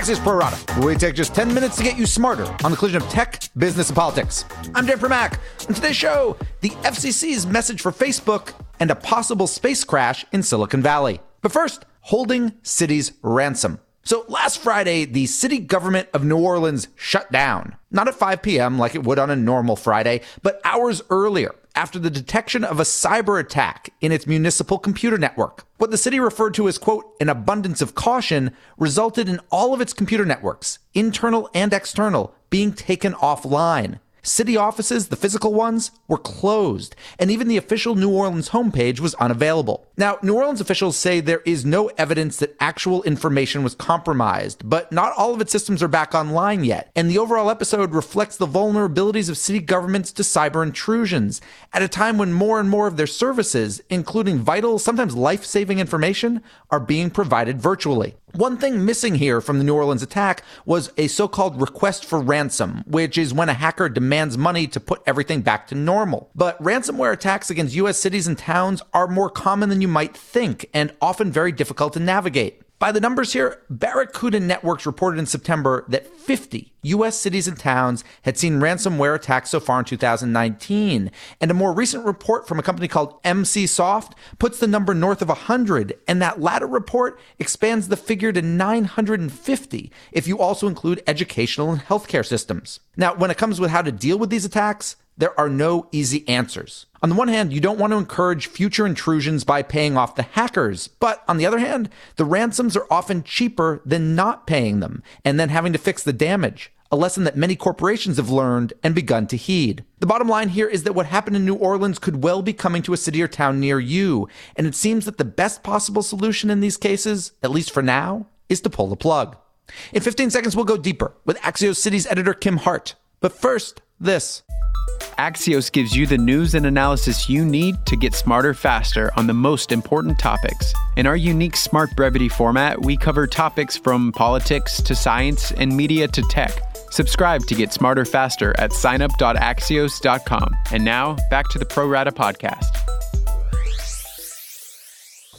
Axios Pro Rata. We take just 10 minutes to get you smarter on the collision of tech, business, and politics. I'm Dan Primack. On today's show, the FTC's message for Facebook and a possible space crash in Silicon Valley. But first, holding cities ransom. So last Friday, the city government of New Orleans shut down. Not at 5 p.m. like it would on a normal Friday, but hours earlier after the detection of a cyber attack in its municipal computer network. What the city referred to as, quote, an abundance of caution resulted in all of its computer networks, internal and external, being taken offline. City offices, the physical ones, were closed, and even the official New Orleans homepage was unavailable. Now, New Orleans officials say there is no evidence that actual information was compromised, but not all of its systems are back online yet, and the overall episode reflects the vulnerabilities of city governments to cyber intrusions at a time when more and more of their services, including vital, sometimes life saving information, are being provided virtually. One thing missing here from the New Orleans attack was a so called request for ransom, which is when a hacker demands money to put everything back to normal. But ransomware attacks against US cities and towns are more common than you might think and often very difficult to navigate. By the numbers here, Barracuda Networks reported in September that 50 US cities and towns had seen ransomware attacks so far in 2019. And a more recent report from a company called Emsisoft puts the number north of 100. And that latter report expands the figure to 950 if you also include educational and healthcare systems. Now, when it comes with how to deal with these attacks, there are no easy answers. On the one hand, you don't want to encourage future intrusions by paying off the hackers. But on the other hand, the ransoms are often cheaper than not paying them and then having to fix the damage. A lesson that many corporations have learned and begun to heed. The bottom line here is that what happened in New Orleans could well be coming to a city or town near you. And it seems that the best possible solution in these cases, at least for now, is to pull the plug. In 15 seconds, we'll go deeper with Axios Cities editor Kim Hart. But first, this. Axios gives you the news and analysis you need to get smarter faster on the most important topics. In our unique Smart Brevity format, we cover topics from politics to science and media to tech. Subscribe to get smarter faster at signup.axios.com. And now, back to the Pro Rata podcast.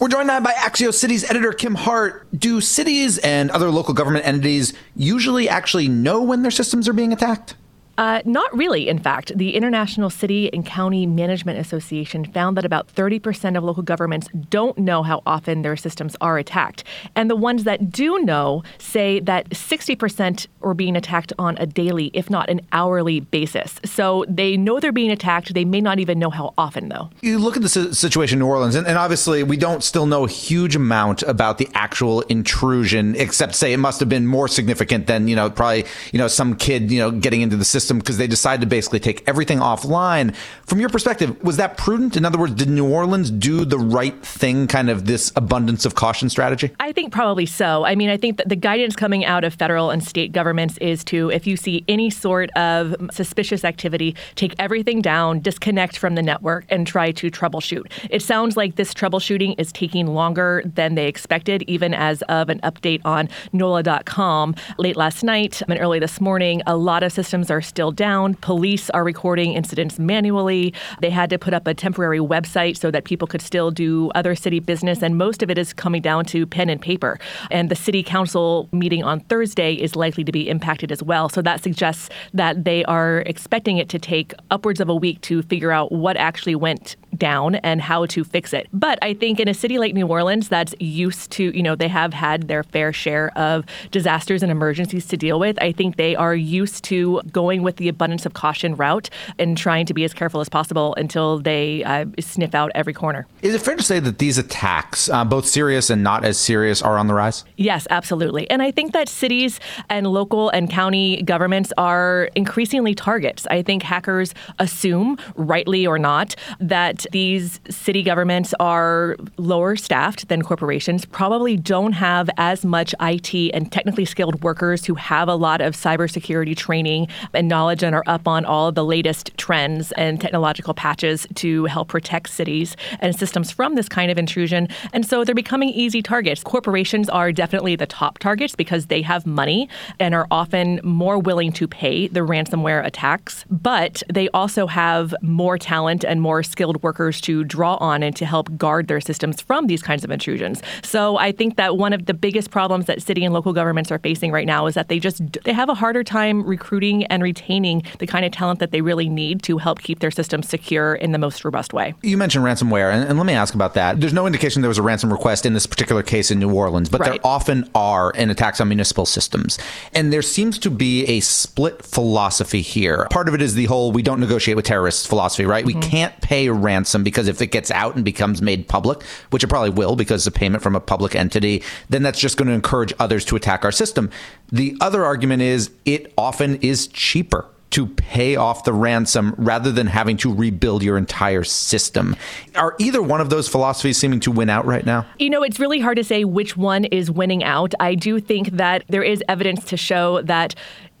We're joined now by Axios Cities editor Kim Hart. Do cities and other local government entities usually actually know when their systems are being attacked? Uh, not really, in fact. The International City and County Management Association found that about 30% of local governments don't know how often their systems are attacked. And the ones that do know say that 60% are being attacked on a daily, if not an hourly basis. So they know they're being attacked. They may not even know how often, though. You look at the situation in New Orleans, and, and obviously we don't still know a huge amount about the actual intrusion, except say it must have been more significant than, you know, probably, you know, some kid, you know, getting into the system system because they decided to basically take everything offline. From your perspective, was that prudent? In other words, did New Orleans do the right thing, kind of this abundance of caution strategy? I think probably so. I mean, I think that the guidance coming out of federal and state governments is to, if you see any sort of suspicious activity, take everything down, disconnect from the network, and try to troubleshoot. It sounds like this troubleshooting is taking longer than they expected, even as of an update on NOLA.com late last night and early this morning. A lot of systems are still down. Police are recording incidents manually. They had to put up a temporary website so that people could still do other city business. And most of it is coming down to pen and paper. And the city council meeting on Thursday is likely to be impacted as well. So that suggests that they are expecting it to take upwards of a week to figure out what actually went down and how to fix it. But I think in a city like New Orleans that's used to, you know, they have had their fair share of disasters and emergencies to deal with, I think they are used to going with the abundance of caution route and trying to be as careful as possible until they uh, sniff out every corner. Is it fair to say that these attacks, uh, both serious and not as serious, are on the rise? Yes, absolutely. And I think that cities and local and county governments are increasingly targets. I think hackers assume, rightly or not, that these city governments are lower staffed than corporations, probably don't have as much IT and technically skilled workers who have a lot of cybersecurity training and knowledge and are up on all of the latest trends and technological patches to help protect cities and systems from this kind of intrusion. And so they're becoming easy targets. Corporations are definitely the top targets because they have money and are often more willing to pay the ransomware attacks. But they also have more talent and more skilled workers to draw on and to help guard their systems from these kinds of intrusions. So I think that one of the biggest problems that city and local governments are facing right now is that they just they have a harder time recruiting and retaining the kind of talent that they really need to help keep their systems secure in the most robust way. You mentioned ransomware, and, and let me ask about that. There's no indication there was a ransom request in this particular case in New Orleans, but right. there often are in attacks on municipal systems. And there seems to be a split philosophy here. Part of it is the whole we don't negotiate with terrorists philosophy, right? Mm-hmm. We can't pay ransom because if it gets out and becomes made public, which it probably will because it's a payment from a public entity, then that's just going to encourage others to attack our system. The other argument is it often is cheaper to pay off the ransom rather than having to rebuild your entire system. Are either one of those philosophies seeming to win out right now? You know, it's really hard to say which one is winning out. I do think that there is evidence to show that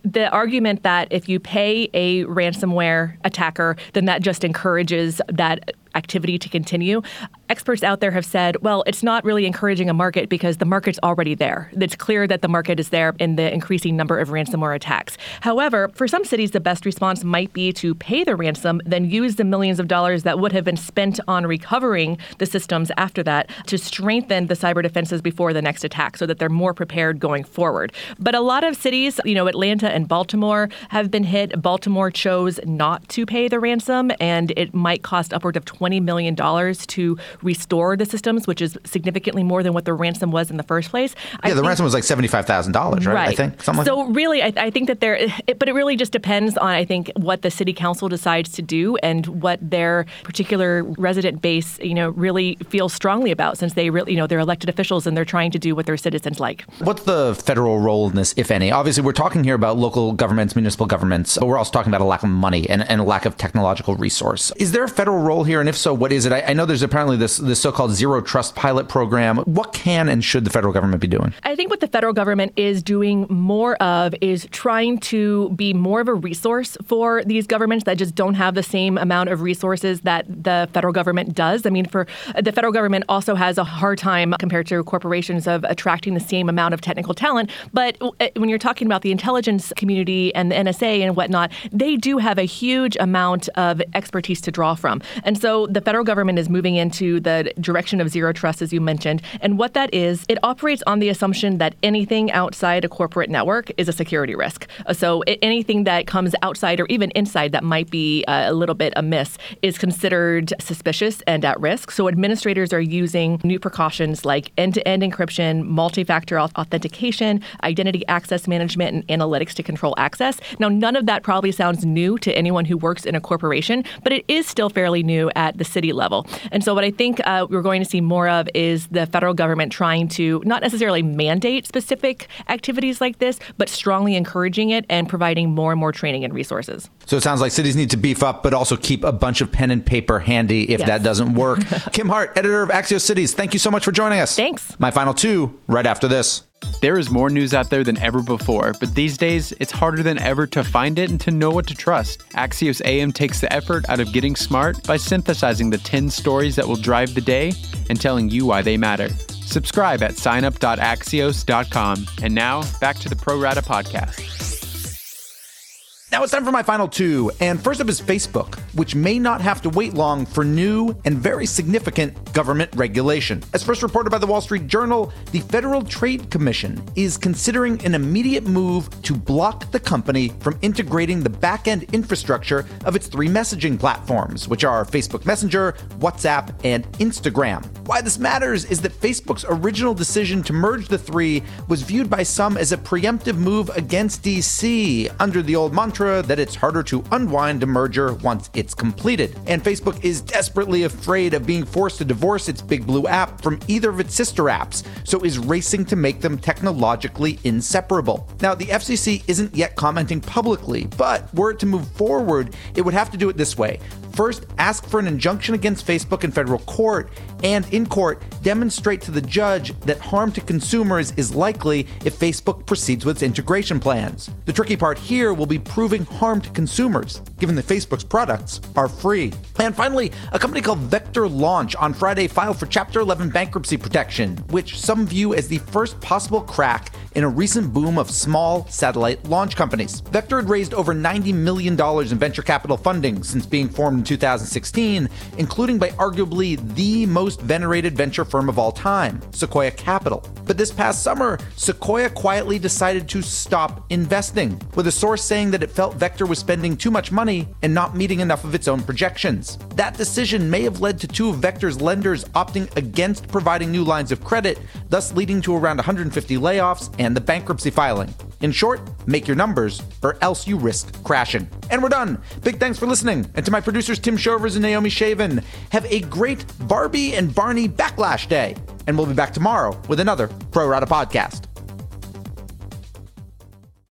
the argument that if you pay a ransomware attacker, then that just encourages that activity to continue. Experts out there have said, well, it's not really encouraging a market because the market's already there. It's clear that the market is there in the increasing number of ransomware attacks. However, for some cities, the best response might be to pay the ransom, then use the millions of dollars that would have been spent on recovering the systems after that to strengthen the cyber defenses before the next attack so that they're more prepared going forward. But a lot of cities, you know, Atlanta and Baltimore have been hit. Baltimore chose not to pay the ransom, and it might cost upward of 20 $20 million to restore the systems, which is significantly more than what the ransom was in the first place. Yeah, I the think, ransom was like $75,000, right? right? I think. Something so like really, I, I, think that there, it, but it really just depends on, I think, what the city council decides to do and what their particular resident base, you know, really feels strongly about since they really, you know, they're elected officials and they're trying to do what their citizens like. What's the federal role in this, if any? Obviously, we're talking here about local governments, municipal governments, but we're also talking about a lack of money and, and a lack of technological resource. Is there a federal role here? And if so, what is it? I, I, know there's apparently this this so-called zero trust pilot program. What can and should the federal government be doing? I think what the federal government is doing more of is trying to be more of a resource for these governments that just don't have the same amount of resources that the federal government does. I mean, for the federal government also has a hard time compared to corporations of attracting the same amount of technical talent. But uh, when you're talking about the intelligence community and the NSA and whatnot, they do have a huge amount of expertise to draw from. And so the federal government is moving into the direction of zero trust, as you mentioned. And what that is, it operates on the assumption that anything outside a corporate network is a security risk. Uh, so anything that comes outside or even inside that might be uh, a little bit amiss is considered suspicious and at risk. So administrators are using new precautions like end to end encryption, multi factor authentication, identity access management, and analytics to control access. Now, none of that probably sounds new to anyone who works in a corporation, but it is still fairly new at the city level. And so, what I think uh, we're going to see more of is the federal government trying to not necessarily mandate specific activities like this, but strongly encouraging it and providing more and more training and resources. So it sounds like cities need to beef up, but also keep a bunch of pen and paper handy if yes. that doesn't work. Kim Hart, editor of Axios Cities, thank you so much for joining us. Thanks. My final two right after this. There is more news out there than ever before, but these days it's harder than ever to find it and to know what to trust. Axios AM takes the effort out of getting smart by synthesizing the 10 stories that will drive the day and telling you why they matter. Subscribe at signup.axios.com. And now, back to the Pro Rata podcast. Now it's time for my final two. And first up is Facebook, which may not have to wait long for new and very significant government regulation. As first reported by the Wall Street Journal, the Federal Trade Commission is considering an immediate move to block the company from integrating the back end infrastructure of its three messaging platforms, which are Facebook Messenger, WhatsApp, and Instagram. Why this matters is that Facebook's original decision to merge the three was viewed by some as a preemptive move against DC under the old mantra that it's harder to unwind a merger once it's completed. And Facebook is desperately afraid of being forced to divorce its Big Blue app from either of its sister apps, so is racing to make them technologically inseparable. Now, the FTC isn't yet commenting publicly, but were it to move forward, it would have to do it this way. First ask for an injunction against Facebook in federal court, and in court, demonstrate to the judge that harm to consumers is likely if Facebook proceeds with its integration plans. The tricky part here will be proving harm to consumers, given that Facebook's products are free. And finally, a company called Vector Launch on Friday filed for Chapter 11 bankruptcy protection, which some view as the first possible crack in a recent boom of small satellite launch companies. Vector had raised over $90 million in venture capital funding since being formed in 2016, including by arguably the most venerated venture firm of all time, Sequoia Capital. But this past summer, Sequoia quietly decided to stop investing, with a source saying that it felt Vector was spending too much money and not meeting enough of its own projections. That decision may have led to two of Vector's lenders opting against providing new lines of credit, thus leading to around 150 layoffs and the bankruptcy filing. In short, make your numbers, or else you risk crashing. And we're done. Big thanks for listening. And to my producers, Tim Shovers and Naomi Shavin, have a great Barbie and Barney Backlash Day. And we'll be back tomorrow with another Pro Rata podcast.